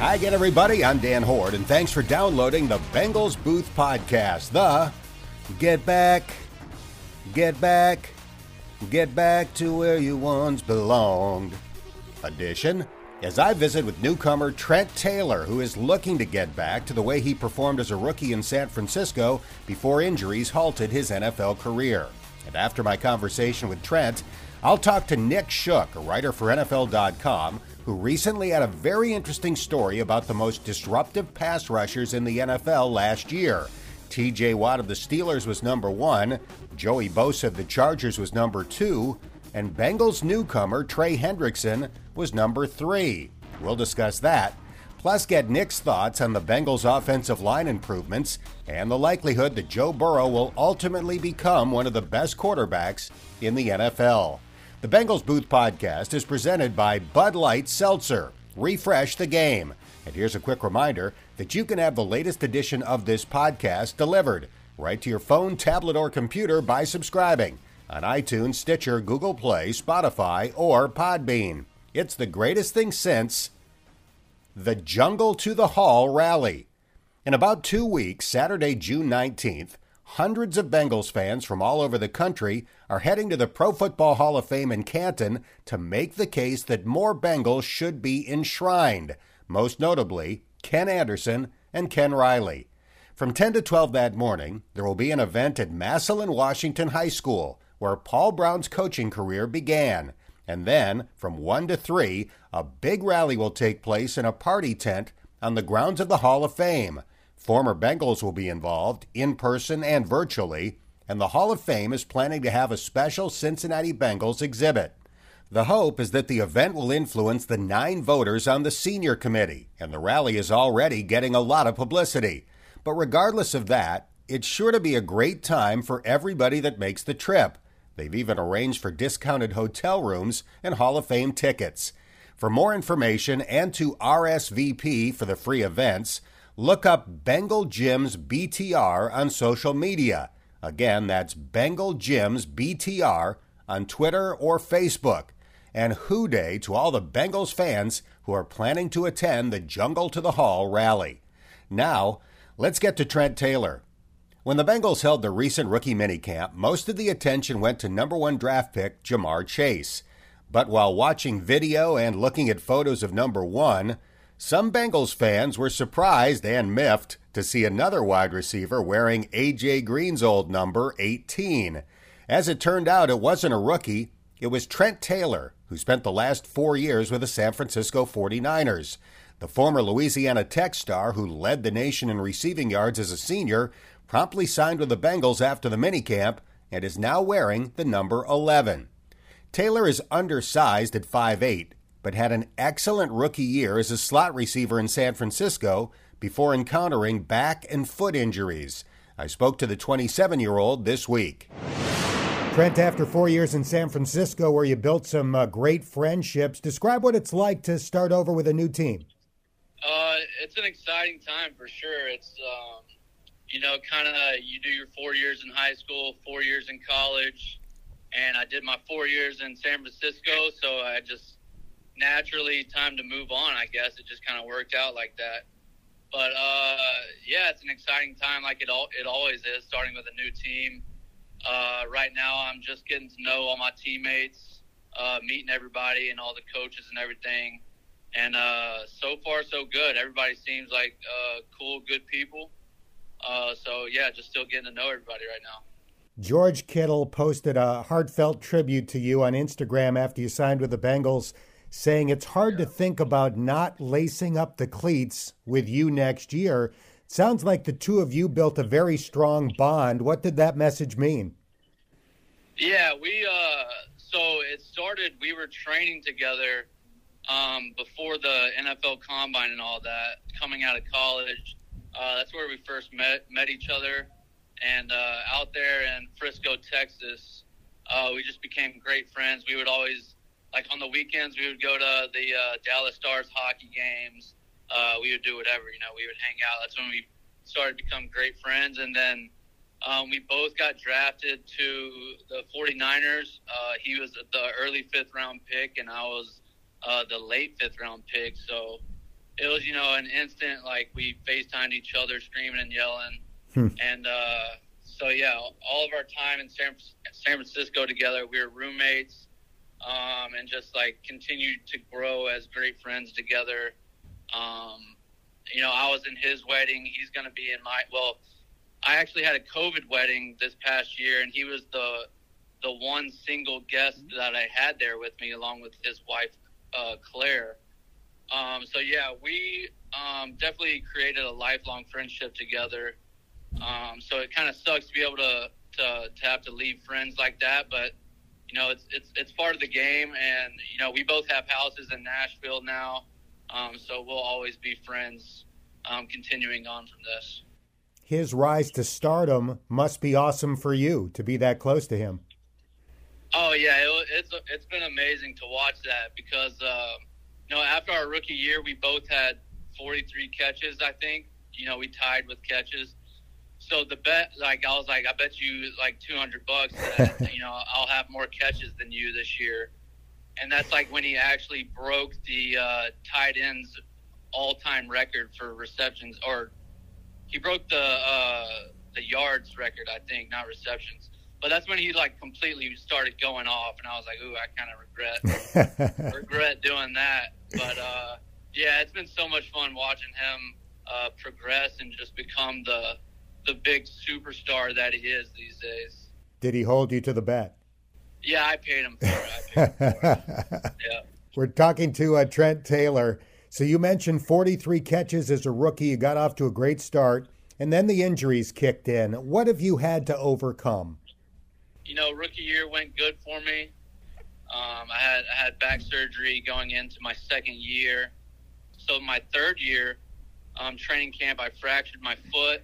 Hi again, everybody. I'm Dan Hoard, and thanks for downloading the Bengals Booth Podcast. The Get Back, Get Back, Get Back to Where You Once Belonged edition. As I visit with newcomer Trent Taylor, who is looking to get back to the way he performed as a rookie in San Francisco before injuries halted his NFL career. And after my conversation with Trent, I'll talk to Nick Shook, a writer for NFL.com, who recently had a very interesting story about the most disruptive pass rushers in the NFL last year. TJ Watt of the Steelers was number one, Joey Bosa of the Chargers was number two, and Bengals newcomer Trey Hendrickson was number three. We'll discuss that. Plus, get Nick's thoughts on the Bengals' offensive line improvements and the likelihood that Joe Burrow will ultimately become one of the best quarterbacks in the NFL. The Bengals Booth Podcast is presented by Bud Light Seltzer. Refresh the game. And here's a quick reminder that you can have the latest edition of this podcast delivered right to your phone, tablet, or computer by subscribing on iTunes, Stitcher, Google Play, Spotify, or Podbean. It's the greatest thing since the Jungle to the Hall rally. In about two weeks, Saturday, June 19th, hundreds of Bengals fans from all over the country are heading to the Pro Football Hall of Fame in Canton to make the case that more Bengals should be enshrined, most notably Ken Anderson and Ken Riley. From 10 to 12 that morning, there will be an event at Massillon Washington High School where Paul Brown's coaching career began. And then, from 1 to 3, a big rally will take place in a party tent on the grounds of the Hall of Fame. Former Bengals will be involved, in person and virtually, and the Hall of Fame is planning to have a special Cincinnati Bengals exhibit. The hope is that the event will influence the nine voters on the senior committee, and the rally is already getting a lot of publicity. But regardless of that, it's sure to be a great time for everybody that makes the trip. They've even arranged for discounted hotel rooms and Hall of Fame tickets. For more information and to RSVP for the free events, look up Bengal Gyms BTR on social media. Again, that's Bengal Gyms BTR on Twitter or Facebook. And Who Dey to all the Bengals fans who are planning to attend the Jungle to the Hall rally. Now, let's get to Trent Taylor. When the Bengals held the recent rookie minicamp, most of the attention went to number one draft pick Ja'Marr Chase. But while watching video and looking at photos of number one, some Bengals fans were surprised and miffed to see another wide receiver wearing A.J. Green's old number, 18. As it turned out, it wasn't a rookie, it was Trent Taylor, who spent the last four years with the San Francisco 49ers. The former Louisiana Tech star, who led the nation in receiving yards as a senior, promptly signed with the Bengals after the minicamp and is now wearing the number 11. Taylor is undersized at 5'8 but had an excellent rookie year as a slot receiver in San Francisco before encountering back and foot injuries. I spoke to the 27 year old this week. Trent, after four years in San Francisco where you built some uh, great friendships, describe what it's like to start over with a new team. Uh, it's an exciting time for sure. It's, um, you know, kind of you do your four years in high school, four years in college, and I did my four years in San Francisco, so I just naturally time to move on. I guess it just kind of worked out like that. But uh, yeah, it's an exciting time, like it all it always is, starting with a new team. Uh, right now, I'm just getting to know all my teammates, uh, meeting everybody and all the coaches and everything. And uh, so far, so good. Everybody seems like uh, cool, good people. Uh, so yeah, just still getting to know everybody right now. George Kittle posted a heartfelt tribute to you on Instagram after you signed with the Bengals saying it's hard to think about not lacing up the cleats with you next year. Sounds like the two of you built a very strong bond. What did that message mean? Yeah, we uh so it started we were training together um, before the NFL combine and all that, coming out of college. Uh, that's where we first met met each other, and uh, out there in Frisco, Texas, uh, we just became great friends. We would always like on the weekends we would go to the uh, Dallas Stars hockey games. Uh, we would do whatever, you know, we would hang out. That's when we started to become great friends. And then um, we both got drafted to the 49ers. Uh, he was the early fifth round pick, and I was uh, the late fifth round pick. So it was, you know, an instant like we FaceTimed each other, screaming and yelling, hmm. and uh, so yeah, all of our time in San, San Francisco together, we were roommates, um, and just like continued to grow as great friends together. Um, you know, I was in his wedding. He's going to be in my well. I actually had a COVID wedding this past year, and he was the the one single guest that I had there with me, along with his wife uh, Claire. Um, so yeah, we um, definitely created a lifelong friendship together. Um, so it kind of sucks to be able to, to to have to leave friends like that, but you know it's it's it's part of the game, and you know we both have houses in Nashville now, um, so we'll always be friends, um, continuing on from this. His rise to stardom must be awesome for you to be that close to him. Oh yeah, it, it's it's been amazing to watch that because uh, you know after our rookie year we both had 43 catches. I think you know we tied with catches. So the bet, like I was like, I bet you like 200 bucks that you know I'll have more catches than you this year, and that's like when he actually broke the uh, tight ends all-time record for receptions, or he broke the uh, the yards record, I think, not receptions. But that's when he like completely started going off, and I was like, "Ooh, I kind of regret regret doing that." But uh, yeah, it's been so much fun watching him uh, progress and just become the the big superstar that he is these days. Did he hold you to the bet? Yeah, I paid him for it. Paid him for it. yeah. We're talking to uh, Trent Taylor. So you mentioned 43 catches as a rookie. You got off to a great start, and then the injuries kicked in. What have you had to overcome? you know, rookie year went good for me. Um, I had I had back surgery going into my second year. So my third year, um, training camp, I fractured my foot,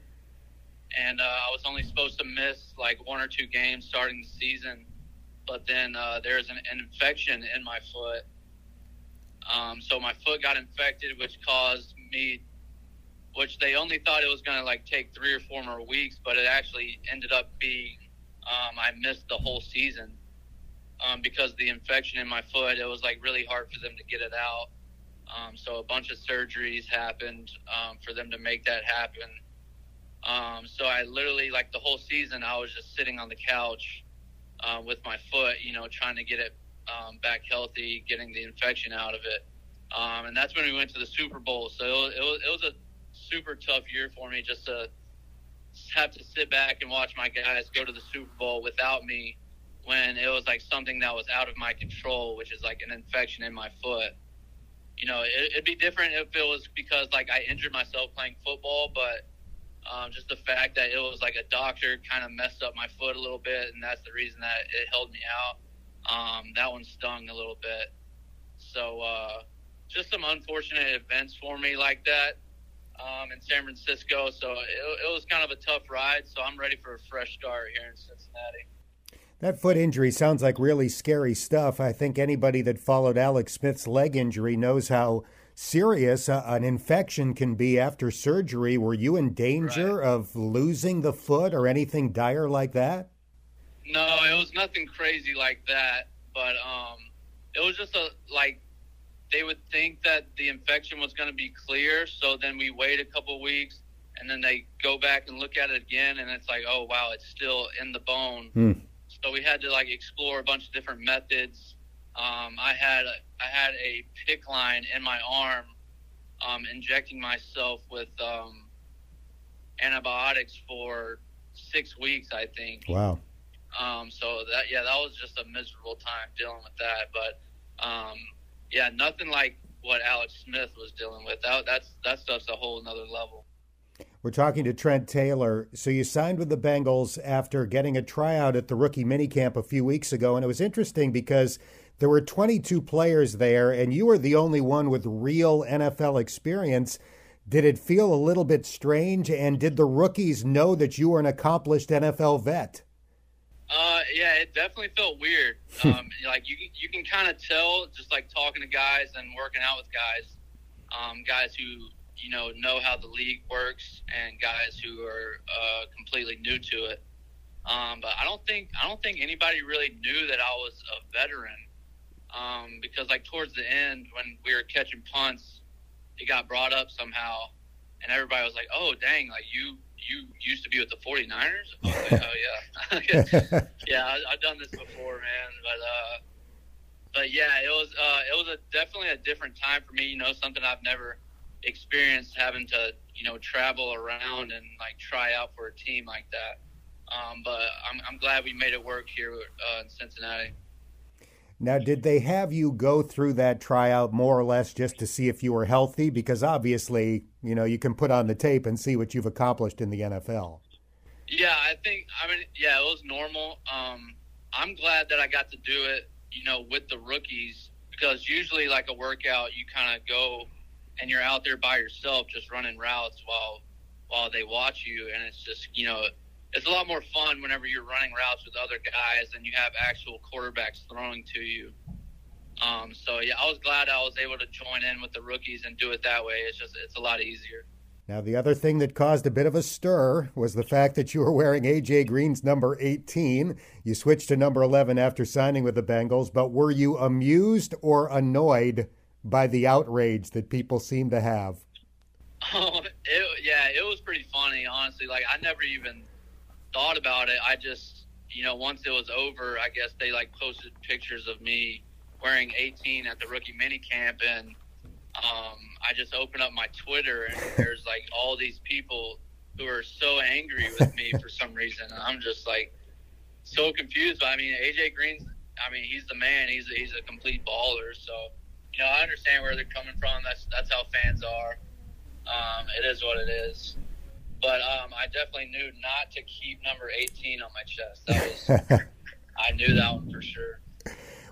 and uh, I was only supposed to miss like one or two games starting the season. But then uh, there's an, an, infection in my foot. Um, so my foot got infected, which caused me, which they only thought it was going to like take three or four more weeks, but it actually ended up being um, I missed the whole season um, because the infection in my foot. It was like really hard for them to get it out. Um, so a bunch of surgeries happened um, for them to make that happen. Um, so I literally like the whole season I was just sitting on the couch uh, with my foot, you know, trying to get it um, back healthy, getting the infection out of it. Um, and that's when we went to the Super Bowl. So it was, it was, it was a super tough year for me just to have to sit back and watch my guys go to the Super Bowl without me when it was like something that was out of my control, which is like an infection in my foot. You know, it, would be different if it was because like I injured myself playing football, but um, just the fact that it was like a doctor kind of messed up my foot a little bit, and that's the reason that it held me out. Um, that one stung a little bit. So, uh, just some unfortunate events for me like that um, in San Francisco. So it, it was kind of a tough ride. So I'm ready for a fresh start here in Cincinnati. That foot injury sounds like really scary stuff. I think anybody that followed Alex Smith's leg injury knows how serious uh, an infection can be after surgery. Were you in danger right. of losing the foot or anything dire like that? No, it was nothing crazy like that. But um, it was just a like they would think that the infection was going to be clear. So then we wait a couple weeks, and then they go back and look at it again, and it's like, oh wow, it's still in the bone. Hmm. So we had to like explore a bunch of different methods. Um, I had a, I had a PICC line in my arm, um, injecting myself with um, antibiotics for six weeks, I think. Wow. Um, so that yeah, that was just a miserable time dealing with that. But um, yeah, nothing like what Alex Smith was dealing with. That, that's that stuff's a whole another level. We're talking to Trent Taylor. So you signed with the Bengals after getting a tryout at the rookie minicamp a few weeks ago, and it was interesting because there were 22 players there, and you were the only one with real NFL experience. Did it feel a little bit strange? And did the rookies know that you were an accomplished NFL vet? Uh, yeah, it definitely felt weird. Um, like you, you can kind of tell just like talking to guys and working out with guys, um, guys who you know know how the league works and guys who are uh, completely new to it. Um, but I don't think I don't think anybody really knew that I was a veteran. Um, because like towards the end when we were catching punts, it got brought up somehow, and everybody was like, "Oh, dang! Like you you used to be with the 49ers?" Like, oh yeah, yeah, I, have done this before, man. But uh, but yeah, it was uh, it was a definitely a different time for me. You know, something I've never experienced having to you know travel around and like try out for a team like that. Um, but I'm, I'm glad we made it work here uh, in Cincinnati. Now, did they have you go through that tryout more or less just to see if you were healthy? Because obviously, you know, you can put on the tape and see what you've accomplished in the NFL. Yeah, I think, I mean, yeah, it was normal. Um, I'm glad that I got to do it, you know, with the rookies because usually, like a workout, you kind of go and you're out there by yourself just running routes while while they watch you, and it's just, you know, it's a lot more fun whenever you're running routes with other guys and you have actual quarterbacks throwing to you. Um, so yeah, I was glad I was able to join in with the rookies and do it that way. It's just it's a lot easier. Now the other thing that caused a bit of a stir was the fact that you were wearing AJ Green's number 18. You switched to number 11 after signing with the Bengals, but were you amused or annoyed by the outrage that people seem to have? Oh, it, yeah, it was pretty funny, honestly. Like I never even thought about it. I just, you know, once it was over, I guess they like posted pictures of me wearing 18 at the rookie mini camp, and um, I just opened up my Twitter, and there's like all these people who are so angry with me for some reason. I'm just like so confused. But I mean, AJ Green's, I mean, he's the man. He's a, he's a complete baller. So, you know, I understand where they're coming from. That's that's how fans are. Um, it is what it is but um, I definitely knew not to keep number 18 on my chest. That was, I knew that one for sure.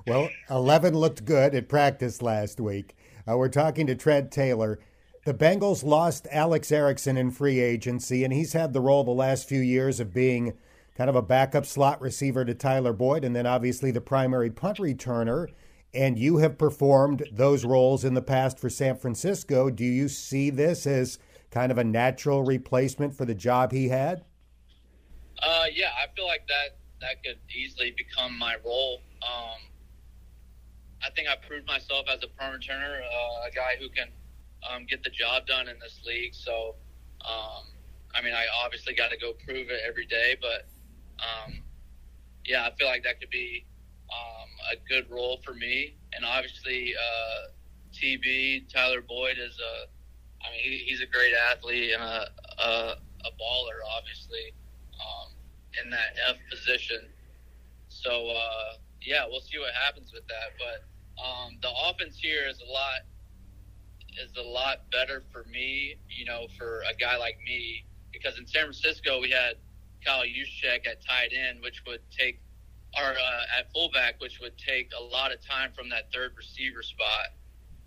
Well, 11 looked good at practice last week. Uh, we're talking to Trent Taylor. The Bengals lost Alex Erickson in free agency, and he's had the role the last few years of being kind of a backup slot receiver to Tyler Boyd, and then obviously the primary punt returner. And you have performed those roles in the past for San Francisco. Do you see this as kind of a natural replacement for the job he had? Uh, yeah, I feel like that that could easily become my role. Um, I think I proved myself as a perm returner, uh, a guy who can um, get the job done in this league. So, um, I mean, I obviously got to go prove it every day, but um, yeah, I feel like that could be um, a good role for me. And obviously, uh, TB Tyler Boyd is a I mean, he, he's a great athlete and a, a, a baller, obviously, um, in that F position. So, uh, yeah, we'll see what happens with that. But um, the offense here is a lot is a lot better for me, you know, for a guy like me, because in San Francisco we had Kyle Juszczyk at tight end, which would take, or uh, at fullback, which would take a lot of time from that third receiver spot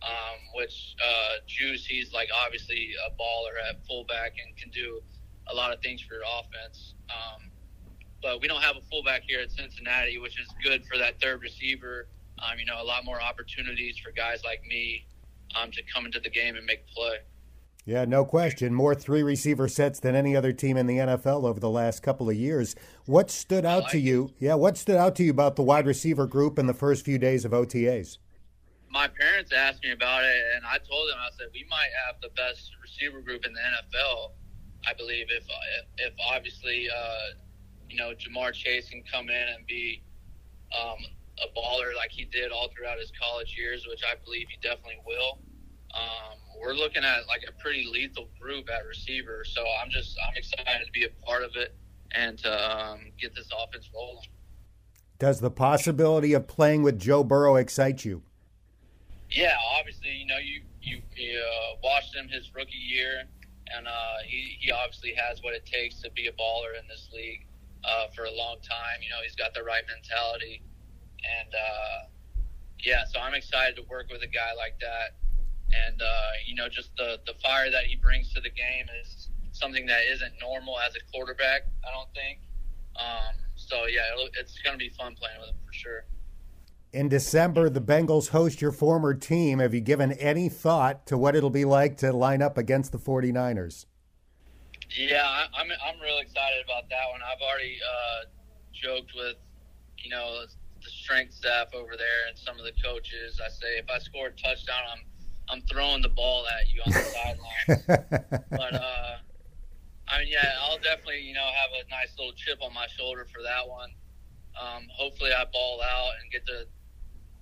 um, which uh, Juice, he's like obviously a baller at fullback and can do a lot of things for your offense. Um, but we don't have a fullback here at Cincinnati, which is good for that third receiver. Um, you know, a lot more opportunities for guys like me um, to come into the game and make play. Yeah, no question. More three receiver sets than any other team in the NFL over the last couple of years. What stood out like to you? It. Yeah, what stood out to you about the wide receiver group in the first few days of OTAs? My parents asked me about it, and I told them I said we might have the best receiver group in the NFL. I believe if if obviously uh, you know Ja'Marr Chase can come in and be um, a baller like he did all throughout his college years, which I believe he definitely will. Um, we're looking at like a pretty lethal group at receiver, so I'm just I'm excited to be a part of it and to um, get this offense rolling. Does the possibility of playing with Joe Burrow excite you? Yeah, obviously, you know, you you, you uh, watched him his rookie year, and uh, he he obviously has what it takes to be a baller in this league uh, for a long time. You know, he's got the right mentality, and uh, yeah, so I'm excited to work with a guy like that, and uh, you know, just the the fire that he brings to the game is something that isn't normal as a quarterback. I don't think. Um, so yeah, it's going to be fun playing with him for sure. In December, the Bengals host your former team. Have you given any thought to what it'll be like to line up against the 49ers? Yeah, I'm, I'm really excited about that one. I've already uh, joked with, you know, the strength staff over there and some of the coaches. I say if I score a touchdown, I'm I'm throwing the ball at you on the sideline. but uh, I mean, yeah, I'll definitely you know have a nice little chip on my shoulder for that one. Um, hopefully, I ball out and get to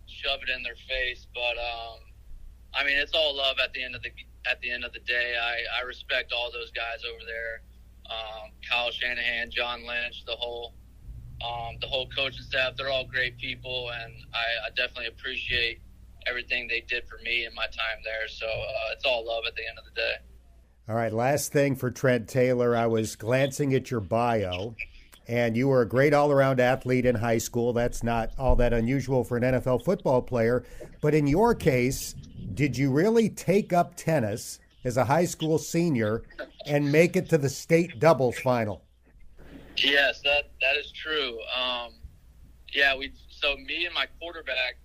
shove it in their face. But um, I mean, it's all love at the end of the at the end of the day. I, I respect all those guys over there. Um, Kyle Shanahan, John Lynch, the whole um, the whole coaching staff. They're all great people, and I, I, definitely appreciate everything they did for me in my time there. So uh, it's all love at the end of the day. All right, last thing for Trent Taylor. I was glancing at your bio, and you were a great all around athlete in high school. That's not all that unusual for an NFL football player. But in your case, did you really take up tennis as a high school senior and make it to the state doubles final? Yes, that that is true. Um, yeah, we so me and my quarterback,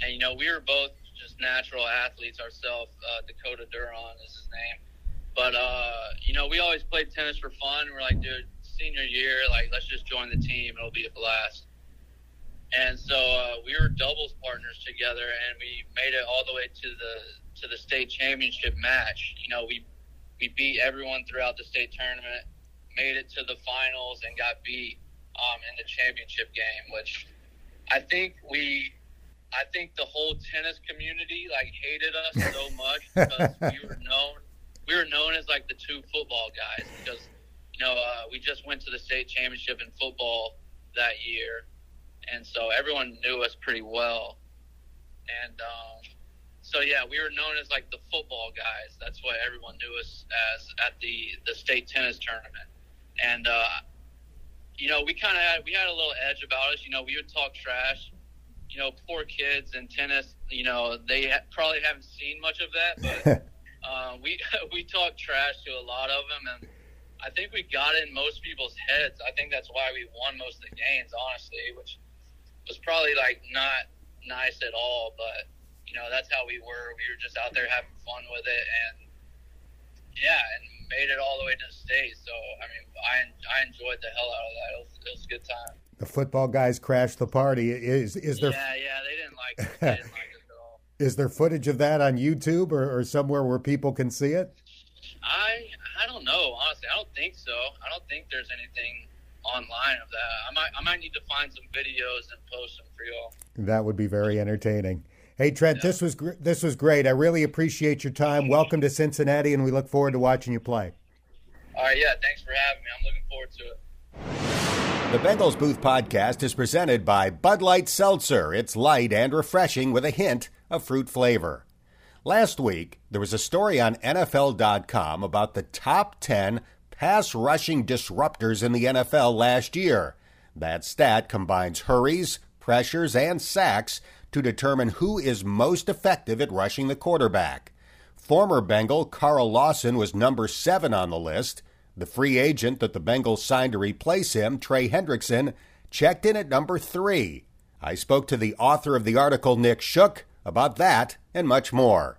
and you know we were both just natural athletes ourselves. Uh, Dakota Duron is his name, but uh, you know we always played tennis for fun. We're like, dude, senior year, like let's just join the team. It'll be a blast. And so uh, we were doubles partners together, and we made it all the way to the to the state championship match. You know, we we beat everyone throughout the state tournament, made it to the finals, and got beat um, in the championship game. Which I think we, I think the whole tennis community like hated us so much because we were known we were known as like the two football guys because you know uh, we just went to the state championship in football that year, and so everyone knew us pretty well, and. Um, so yeah, we were known as like the football guys. That's what everyone knew us as at the the state tennis tournament. And uh, you know, we kind of had we had a little edge about us. You know, we would talk trash. You know, poor kids in tennis. You know, they ha- probably haven't seen much of that, but uh, we we talked trash to a lot of them, and I think we got in most people's heads. I think that's why we won most of the games, honestly, which was probably like not nice at all, but you know, that's how we were. We were just out there having fun with it, and yeah, and made it all the way to the state. So I mean, I I enjoyed the hell out of that. It was, it was a good time. The football guys crashed the party. Is is there? Yeah, yeah, they didn't like it. They didn't like it at all. Is there footage of that on YouTube or, or somewhere where people can see it? I I don't know. Honestly, I don't think so. I don't think there's anything online of that. I might I might need to find some videos and post them for y'all. That would be very entertaining. Hey Trent, yeah. this was gr- this was great. I really appreciate your time. Welcome to Cincinnati, and we look forward to watching you play. All right, yeah, thanks for having me. I'm looking forward to it. The Bengals Booth podcast is presented by Bud Light Seltzer. It's light and refreshing with a hint of fruit flavor. Last week, there was a story on NFL.com about the top 10 pass rushing disruptors in the NFL last year. That stat combines hurries, pressures, and sacks to determine who is most effective at rushing the quarterback. Former Bengal Carl Lawson was number seven on the list. The free agent that the Bengals signed to replace him, Trey Hendrickson, checked in at number three. I spoke to the author of the article, Nick Shook, about that and much more.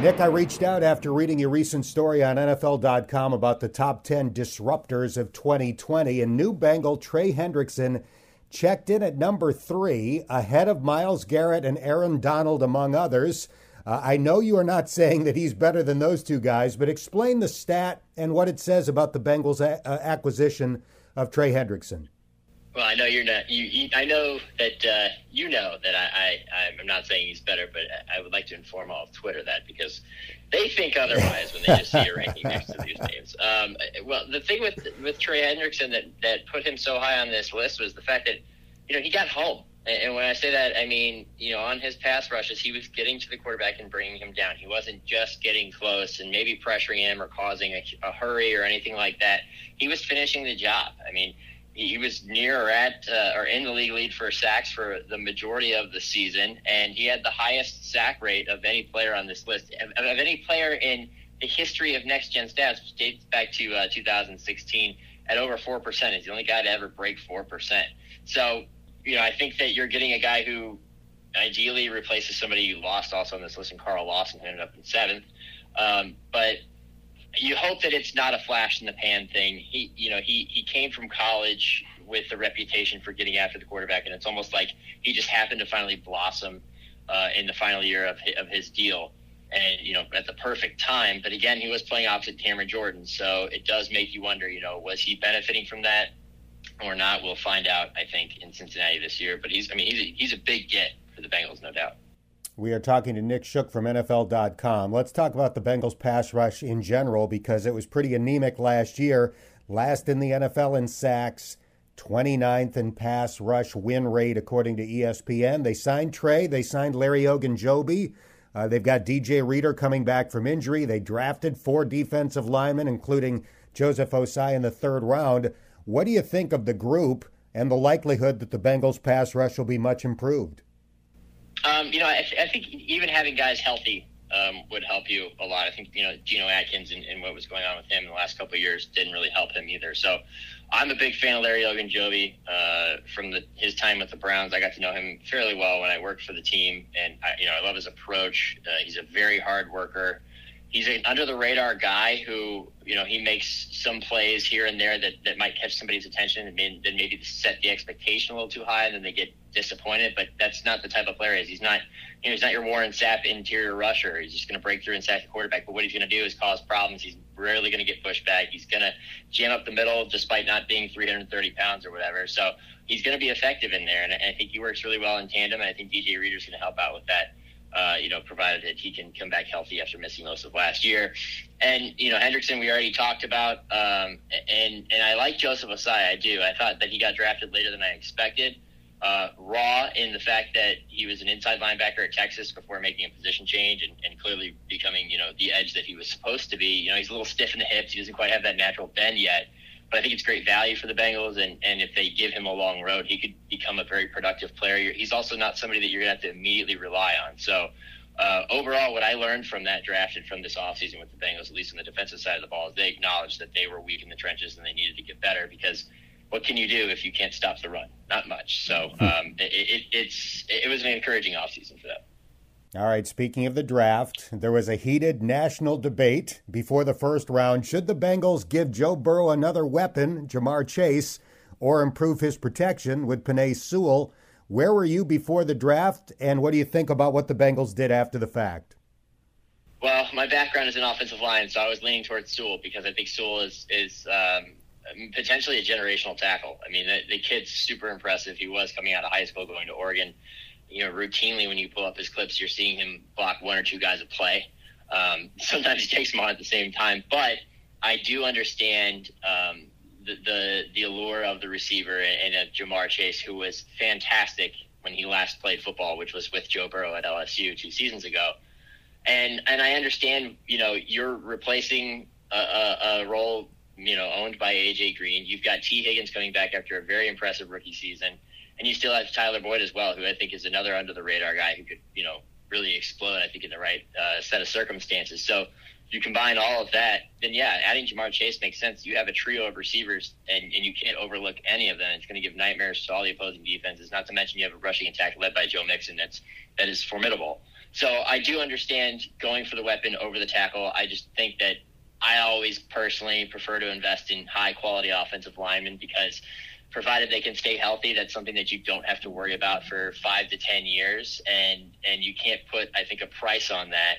Nick, I reached out after reading your recent story on NFL.com about the top 10 disruptors of 2020, and new Bengal Trey Hendrickson checked in at number three, ahead of Myles Garrett and Aaron Donald, among others. Uh, I know you are not saying that he's better than those two guys, but explain the stat and what it says about the Bengals' a- uh, acquisition of Trey Hendrickson. Well, I know you're not. You, you I know that uh, you know that I, I. I'm not saying he's better, but I would like to inform all of Twitter that because they think otherwise when they just see a ranking next to these names. Um, well, the thing with with Trey Hendrickson that that put him so high on this list was the fact that you know he got home. And when I say that, I mean, you know, on his pass rushes, he was getting to the quarterback and bringing him down. He wasn't just getting close and maybe pressuring him or causing a, a hurry or anything like that. He was finishing the job. I mean, he was near or at uh, or in the league lead for sacks for the majority of the season, and he had the highest sack rate of any player on this list of, of any player in the history of next gen stats, which dates back to uh, 2016 at over four percent. He's the only guy to ever break four percent. So, you know, I think that you're getting a guy who ideally replaces somebody you lost also on this list, and Carl Lawson ended up in seventh. Um, but you hope that it's not a flash in the pan thing. He, you know, he he came from college with the reputation for getting after the quarterback, and it's almost like he just happened to finally blossom uh, in the final year of his, of his deal, and you know at the perfect time. But again, he was playing opposite Cameron Jordan, so it does make you wonder. You know, was he benefiting from that or not? We'll find out. I think in Cincinnati this year, but he's I mean he's a, he's a big get for the Bengals, no doubt. We are talking to Nick Shook from NFL.com. Let's talk about the Bengals pass rush in general because it was pretty anemic last year. Last in the NFL in sacks, 29th in pass rush win rate, according to ESPN. They signed Trey, they signed Larry Ogunjobi. Uh, they've got DJ Reader coming back from injury. They drafted four defensive linemen, including Joseph Ossai in the third round. What do you think of the group and the likelihood that the Bengals pass rush will be much improved? Um, you know, I, I, think even having guys healthy um, would help you a lot. I think you know Geno Atkins and, and, what was going on with him in the last couple of years didn't really help him either. So I'm a big fan of Larry Ogunjobi uh, from the, his time with the Browns. I got to know him fairly well when I worked for the team, and I, you know I love his approach. Uh, he's a very hard worker. He's an under the radar guy who you know he makes some plays here and there that, that might catch somebody's attention and then maybe set the expectation a little too high and then they get disappointed. But that's not the type of player he is. He's not you know he's not your Warren Sapp interior rusher. He's just going to break through and sack the quarterback. But what he's going to do is cause problems. He's rarely going to get pushed back. He's going to jam up the middle despite not being 330 pounds or whatever. So he's going to be effective in there, and I think he works really well in tandem. And I think DJ Reader's going to help out with that uh, you know, provided that he can come back healthy after missing most of last year. And you know, Hendrickson, we already talked about, um, and and I like Joseph Ossai. I do. I thought that he got drafted later than I expected. Uh, raw in the fact that he was an inside linebacker at Texas before making a position change and, and clearly becoming, you know, the edge that he was supposed to be. You know, he's a little stiff in the hips. He doesn't quite have that natural bend yet but I think it's great value for the Bengals. And, and if they give him a long road, he could become a very productive player. He's also not somebody that you're going to have to immediately rely on. So, uh, overall, what I learned from that draft and from this offseason with the Bengals, at least on the defensive side of the ball, is they acknowledged that they were weak in the trenches and they needed to get better because what can you do if you can't stop the run? Not much. So hmm. um, it, it, it's it was an encouraging offseason for them. All right, speaking of the draft, there was a heated national debate before the first round. Should the Bengals give Joe Burrow another weapon, Ja'Marr Chase, or improve his protection with Penei Sewell? Where were you before the draft, and what do you think about what the Bengals did after the fact? Well, my background is in offensive line, so I was leaning towards Sewell because I think Sewell is is um, potentially a generational tackle. I mean, the, the kid's super impressive. He was coming out of high school, going to Oregon you know, routinely when you pull up his clips, you're seeing him block one or two guys a play. Um, sometimes he takes them on at the same time, but I do understand um, the, the, the allure of the receiver and, and of Ja'Marr Chase, who was fantastic when he last played football, which was with Joe Burrow at LSU two seasons ago. And and I understand, you know, you're replacing a, a, a role, you know, owned by AJ Green. You've got Tee Higgins coming back after a very impressive rookie season and you still have Tyler Boyd as well, who I think is another under the radar guy who could, you know, really explode. I think in the right uh, set of circumstances. So you combine all of that, then yeah, adding Ja'Marr Chase makes sense. You have a trio of receivers, and, and you can't overlook any of them. It's going to give nightmares to all the opposing defenses. Not to mention you have a rushing attack led by Joe Mixon that's that is formidable. So I do understand going for the weapon over the tackle. I just think that I always personally prefer to invest in high quality offensive linemen because provided they can stay healthy, that's something that you don't have to worry about for five to ten years, and and you can't put I think a price on that.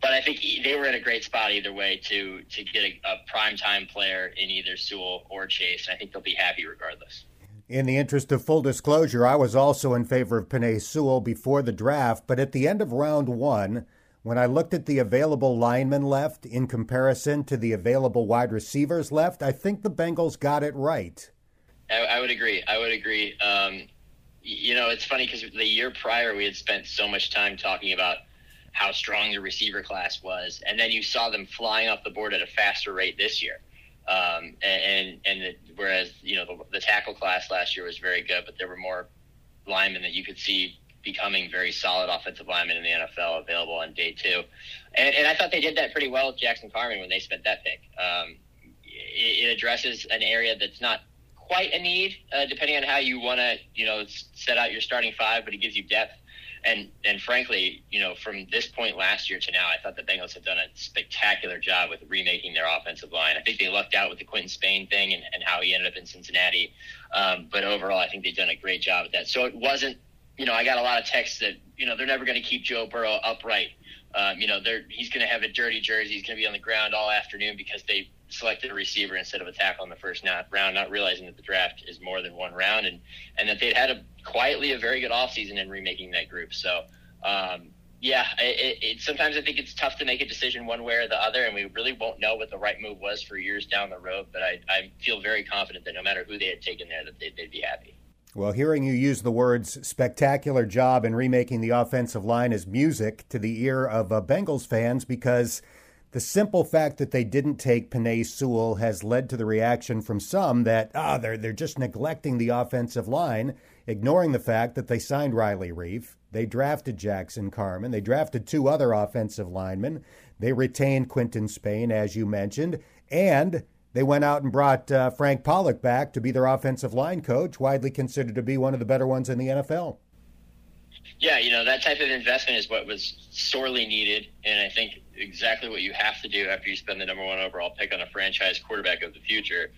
But I think they were in a great spot either way to to get a, a prime time player in either Sewell or Chase, and I think they'll be happy regardless. In the interest of full disclosure, I was also in favor of Penei Sewell before the draft, but at the end of round one, when I looked at the available linemen left in comparison to the available wide receivers left, I think the Bengals got it right. I, I would agree. I would agree. Um, you know, it's funny because the year prior we had spent so much time talking about how strong the receiver class was, and then you saw them flying off the board at a faster rate this year. Um, and and the, whereas you know the, the, tackle class last year was very good, but there were more linemen that you could see becoming very solid offensive linemen in the NFL available on day two. And, and I thought they did that pretty well with Jackson Carman when they spent that pick. Um, it, it addresses an area that's not quite a need, uh, depending on how you want to, you know, set out your starting five, but it gives you depth And and frankly, you know, from this point last year to now, I thought the Bengals have done a spectacular job with remaking their offensive line. I think they lucked out with the Quinton Spain thing and, and how he ended up in Cincinnati. Um, but overall, I think they've done a great job at that. So it wasn't, you know, I got a lot of texts that you know they're never going to keep Joe Burrow upright. Um, you know, they're, he's going to have a dirty jersey. He's going to be on the ground all afternoon because they selected a receiver instead of a tackle in the first round, not realizing that the draft is more than one round, and and that they'd had a quietly a very good offseason in remaking that group. So. Um, yeah, it, it, sometimes I think it's tough to make a decision one way or the other, and we really won't know what the right move was for years down the road. But I, I feel very confident that no matter who they had taken there, that they'd, they'd be happy. Well, hearing you use the words spectacular job in remaking the offensive line is music to the ear of uh, Bengals fans because the simple fact that they didn't take Penei Sewell has led to the reaction from some that, ah, oh, they're, they're just neglecting the offensive line, ignoring the fact that they signed Riley Reiff, they drafted Jackson Carman, they drafted two other offensive linemen, they retained Quinton Spain, as you mentioned, and they went out and brought uh, Frank Pollack back to be their offensive line coach, widely considered to be one of the better ones in the NFL. Yeah, you know, that type of investment is what was sorely needed. And I think exactly what you have to do after you spend the number one overall pick on a franchise quarterback of the future.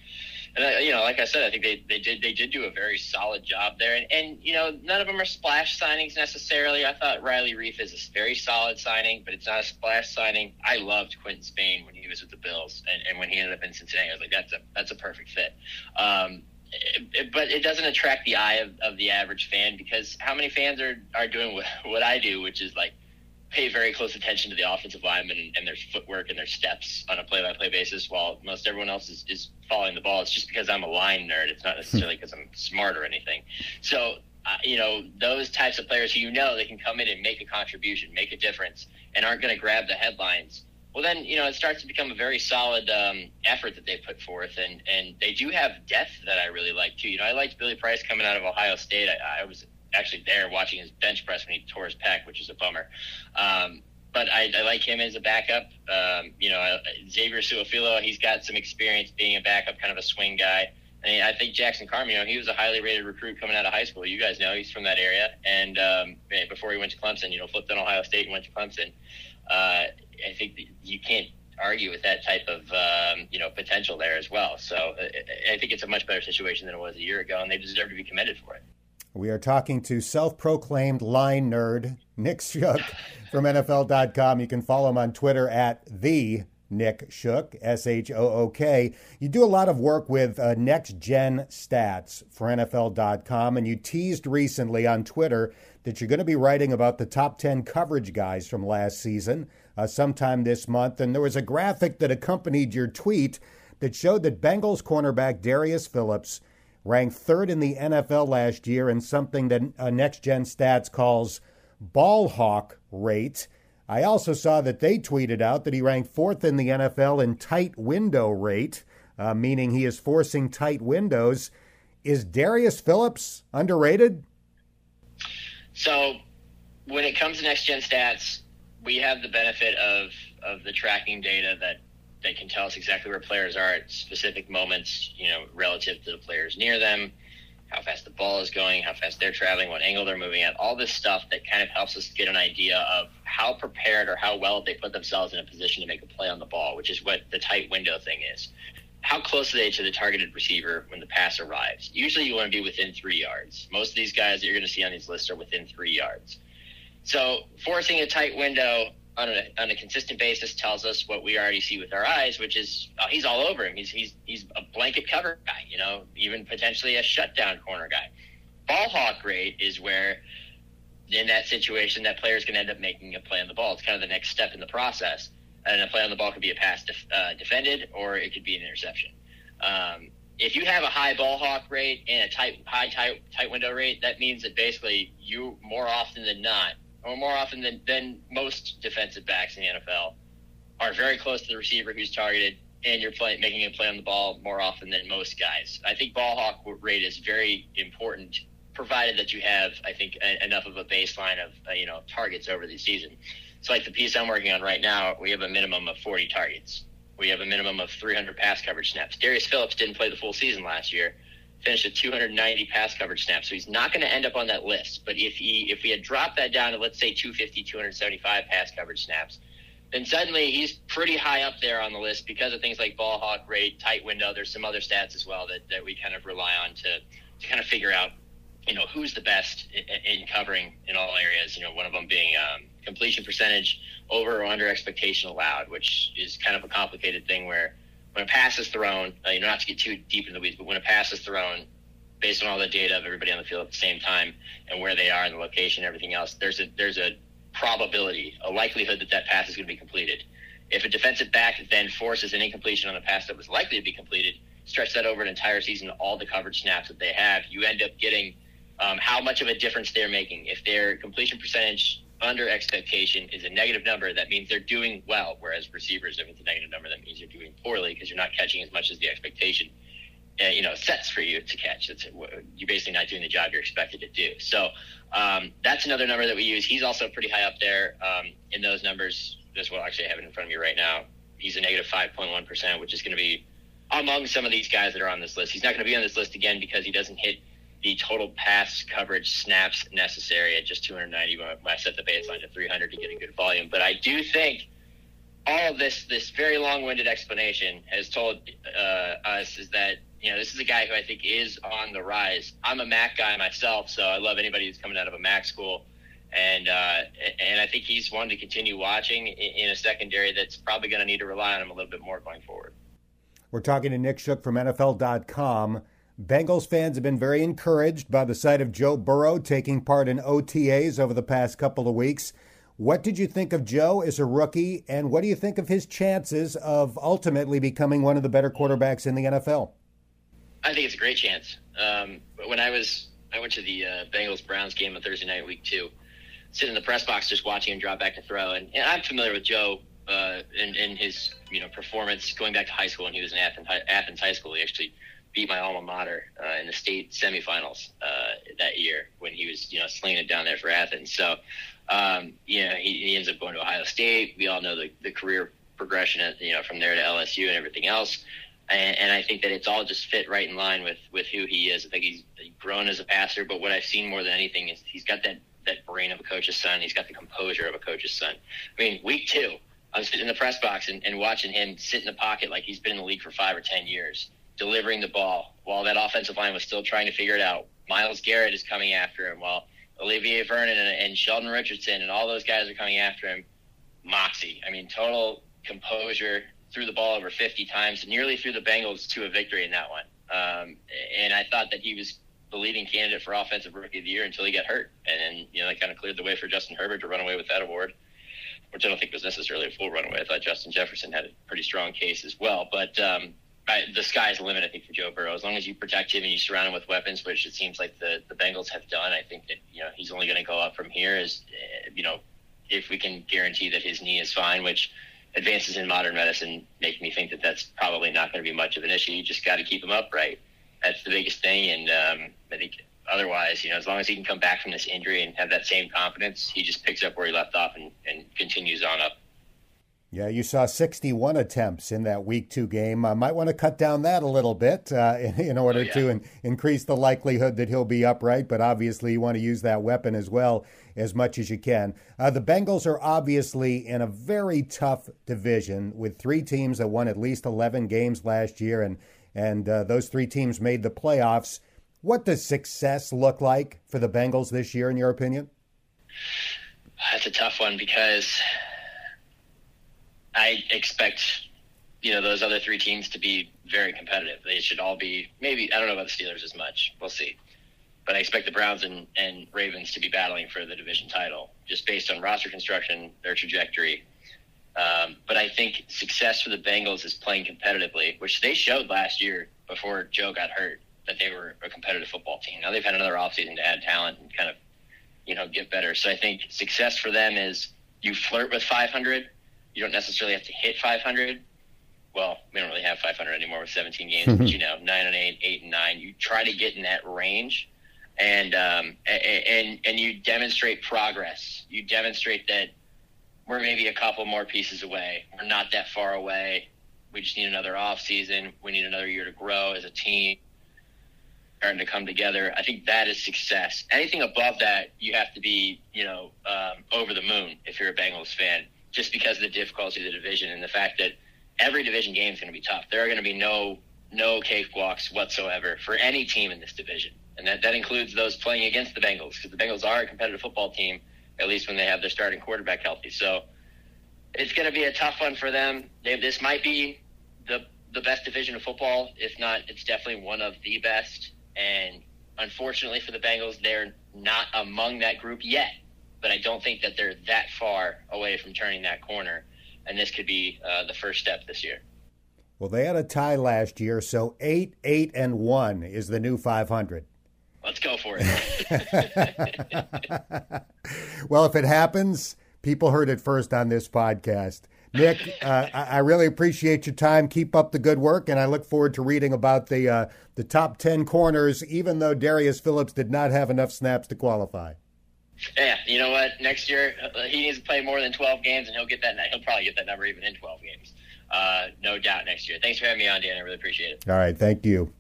And I, you know, like I said, I think they, they did they did do a very solid job there. And, and you know, none of them are splash signings necessarily. I thought Riley Reiff is a very solid signing, but it's not a splash signing. I loved Quinton Spain when he was with the Bills, and, and when he ended up in Cincinnati, I was like, that's a that's a perfect fit. Um, but it doesn't attract the eye of, of the average fan because how many fans are, are doing what, what I do, which is like pay very close attention to the offensive lineman and, and their footwork and their steps on a play by play basis while most everyone else is, is following the ball. It's just because I'm a line nerd. It's not necessarily because I'm smart or anything. So, uh, you know, those types of players who you know they can come in and make a contribution, make a difference, and aren't going to grab the headlines well, then you know it starts to become a very solid um, effort that they put forth, and and they do have depth that I really like too. You know, I liked Billy Price coming out of Ohio State. I, I was actually there watching his bench press when he tore his pec, which is a bummer. Um, but I, I like him as a backup. Um, you know, Xavier Su'a-Filo, he's got some experience being a backup, kind of a swing guy. And I think Jackson know, he was a highly rated recruit coming out of high school. You guys know he's from that area. And um, before he went to Clemson, you know, flipped on Ohio State and went to Clemson. Uh, I think you can't argue with that type of um, you know potential there as well. So I think it's a much better situation than it was a year ago, and they deserve to be commended for it. We are talking to self-proclaimed line nerd Nick Shook from NFL.com. You can follow him on Twitter at the Nick Shook, S H O O K. You do a lot of work with uh, next gen stats for NFL.com, and you teased recently on Twitter that you're going to be writing about the top 10 coverage guys from last season uh, sometime this month. And there was a graphic that accompanied your tweet that showed that Bengals cornerback Darius Phillips ranked third in the NFL last year in something that uh, Next Gen Stats calls ball hawk rate. I also saw that they tweeted out that he ranked fourth in the NFL in tight window rate, uh, meaning he is forcing tight windows. Is Darius Phillips underrated? So, when it comes to next gen stats, we have the benefit of of the tracking data that they can tell us exactly where players are at specific moments, you know, relative to the players near them, how fast the ball is going, how fast they're traveling, what angle they're moving at, all this stuff that kind of helps us get an idea of how prepared or how well they put themselves in a position to make a play on the ball, which is what the tight window thing is. How close are they to the targeted receiver when the pass arrives? Usually you want to be within three yards. Most of these guys that you're going to see on these lists are within three yards. So forcing a tight window on a, on a consistent basis tells us what we already see with our eyes, which is oh, he's all over him. He's he's he's a blanket cover guy, you know, even potentially a shutdown corner guy. Ball hawk rate is where in that situation that player is going to end up making a play on the ball. It's kind of the next step in the process. And a play on the ball could be a pass def, uh, defended or it could be an interception. Um, if you have a high ball hawk rate and a tight high tight tight window rate, that means that basically you more often than not or more often than, than most defensive backs in the NFL, are very close to the receiver who's targeted, and you're play, making a play on the ball more often than most guys. I think ball hawk rate is very important, provided that you have, I think, a, enough of a baseline of uh, you know targets over the season. So, like the piece I'm working on right now, we have a minimum of 40 targets. We have a minimum of 300 pass coverage snaps. Darius Phillips didn't play the full season last year, finished at 290 pass coverage snaps. So he's not going to end up on that list. But if he if we had dropped that down to let's say 250, 275 pass coverage snaps, then suddenly he's pretty high up there on the list because of things like ball hawk rate, tight window. There's some other stats as well that, that we kind of rely on to, to kind of figure out, you know, who's the best in, in covering in all areas. You know, one of them being um, completion percentage over or under expectation allowed, which is kind of a complicated thing where when a pass is thrown, uh, you know, not to get too deep into the weeds, but when a pass is thrown, based on all the data of everybody on the field at the same time and where they are in the location, and everything else, there's a there's a probability, a likelihood that that pass is going to be completed. If a defensive back then forces an incompletion on a pass that was likely to be completed, stretch that over an entire season, all the coverage snaps that they have, you end up getting um, how much of a difference they're making. If their completion percentage under expectation is a negative number, that means they're doing well. Whereas receivers, if it's a negative number, that means you're doing poorly because you're not catching as much as the expectation, uh, you know, sets for you to catch. It's, you're basically not doing the job you're expected to do. So um, that's another number that we use. He's also pretty high up there um, in those numbers as well. Actually, have it in front of me right now. He's a negative 5.1, which is going to be among some of these guys that are on this list. He's not going to be on this list again because he doesn't hit – the total pass coverage snaps necessary at just 290 when I set the baseline to 300 to get a good volume. But I do think all of this, this very long-winded explanation has told uh, us is that you know this is a guy who I think is on the rise. I'm a Mac guy myself, so I love anybody who's coming out of a Mac school, and uh, and I think he's one to continue watching in a secondary that's probably going to need to rely on him a little bit more going forward. We're talking to Nick Shook from NFL.com. Bengals fans have been very encouraged by the sight of Joe Burrow taking part in OTAs over the past couple of weeks. What did you think of Joe as a rookie, and what do you think of his chances of ultimately becoming one of the better quarterbacks in the NFL? I think it's a great chance. Um, when I was, I went to the uh, Bengals Browns game on Thursday night, week two, sitting in the press box just watching him drop back to throw, and, and I'm familiar with Joe uh, and, his you know performance going back to high school, and he was in Athens, Athens High School. He actually beat my alma mater uh, in the state semifinals uh, that year when he was, you know, slinging it down there for Athens. So, um, you know, he, he ends up going to Ohio State. We all know the, the career progression, at, you know, from there to LSU and everything else. And, and I think that it's all just fit right in line with, with who he is. I think he's grown as a passer, but what I've seen more than anything is he's got that, that brain of a coach's son. He's got the composure of a coach's son. I mean, week two, I'm sitting in the press box and, and watching him sit in the pocket like he's been in the league for five or ten years delivering the ball while that offensive line was still trying to figure it out. Myles Garrett is coming after him while Olivier Vernon and, and Sheldon Richardson and all those guys are coming after him. Moxie. I mean, total composure, threw the ball over 50 times, nearly threw the Bengals to a victory in that one. Um, and I thought that he was the leading candidate for Offensive Rookie of the Year until he got hurt. And then, you know, that kind of cleared the way for Justin Herbert to run away with that award, which I don't think was necessarily a full runaway. I thought Justin Jefferson had a pretty strong case as well. But, um, I, the sky's the limit, I think, for Joe Burrow. As long as you protect him and you surround him with weapons, which it seems like the, the Bengals have done, I think that you know he's only going to go up from here. Is uh, you know, if we can guarantee that his knee is fine, which advances in modern medicine make me think that that's probably not going to be much of an issue. You just got to keep him upright. That's the biggest thing, and um, I think otherwise, you know, as long as he can come back from this injury and have that same confidence, he just picks up where he left off and, and continues on up. Yeah, you saw 61 attempts in that week two game. I might want to cut down that a little bit uh, in, in, order oh, yeah. to in, increase the likelihood that he'll be upright, but obviously you want to use that weapon as well as much as you can. Uh, the Bengals are obviously in a very tough division with three teams that won at least 11 games last year, and, and uh, those three teams made the playoffs. What does success look like for the Bengals this year, in your opinion? That's a tough one because I expect you know those other three teams to be very competitive. They should all be maybe I don't know about the Steelers as much. We'll see. But I expect the Browns and, and Ravens to be battling for the division title, just based on roster construction, their trajectory. Um, but I think success for the Bengals is playing competitively, which they showed last year before Joe got hurt that they were a competitive football team. Now they've had another offseason to add talent and kind of, you know, get better. So I think success for them is you flirt with 500 you don't necessarily have to hit 500. Well, we don't really have 500 anymore with 17 games, mm-hmm. but you know, nine and eight, eight and nine. You try to get in that range, and um, and and you demonstrate progress. You demonstrate that we're maybe a couple more pieces away. We're not that far away. We just need another off season. We need another year to grow as a team. starting to come together. I think that is success. Anything above that, you have to be, you know, um, over the moon if you're a Bengals fan, just because of the difficulty of the division and the fact that every division game is going to be tough. There are going to be no no cakewalks whatsoever for any team in this division, and that that includes those playing against the Bengals because the Bengals are a competitive football team, at least when they have their starting quarterback healthy. So it's going to be a tough one for them. They, this might be the the best division of football. If not, it's definitely one of the best. And unfortunately for the Bengals, they're not among that group yet. But I don't think that they're that far away from turning that corner. And this could be uh, the first step this year. Well, they had a tie last year, so eight, eight, and one is the new 500. Let's go for it. well, if it happens, people heard it first on this podcast. Nick, uh, I really appreciate your time. Keep up the good work, and I look forward to reading about the uh, the top ten corners. Even though Darius Phillips did not have enough snaps to qualify. Yeah, you know what? Next year uh, he needs to play more than twelve games, and he'll get that. He'll probably get that number even in twelve games. Uh, no doubt next year. Thanks for having me on, Dan. I really appreciate it. All right, thank you.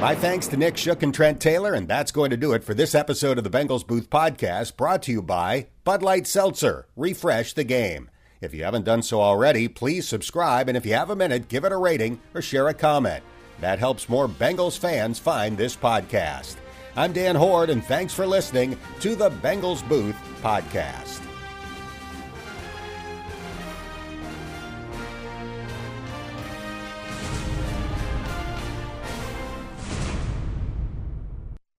My thanks to Nick Shook and Trent Taylor, and that's going to do it for this episode of the Bengals Booth Podcast, brought to you by Bud Light Seltzer. Refresh the game. If you haven't done so already, please subscribe, and if you have a minute, give it a rating or share a comment. That helps more Bengals fans find this podcast. I'm Dan Hoard, and thanks for listening to the Bengals Booth Podcast.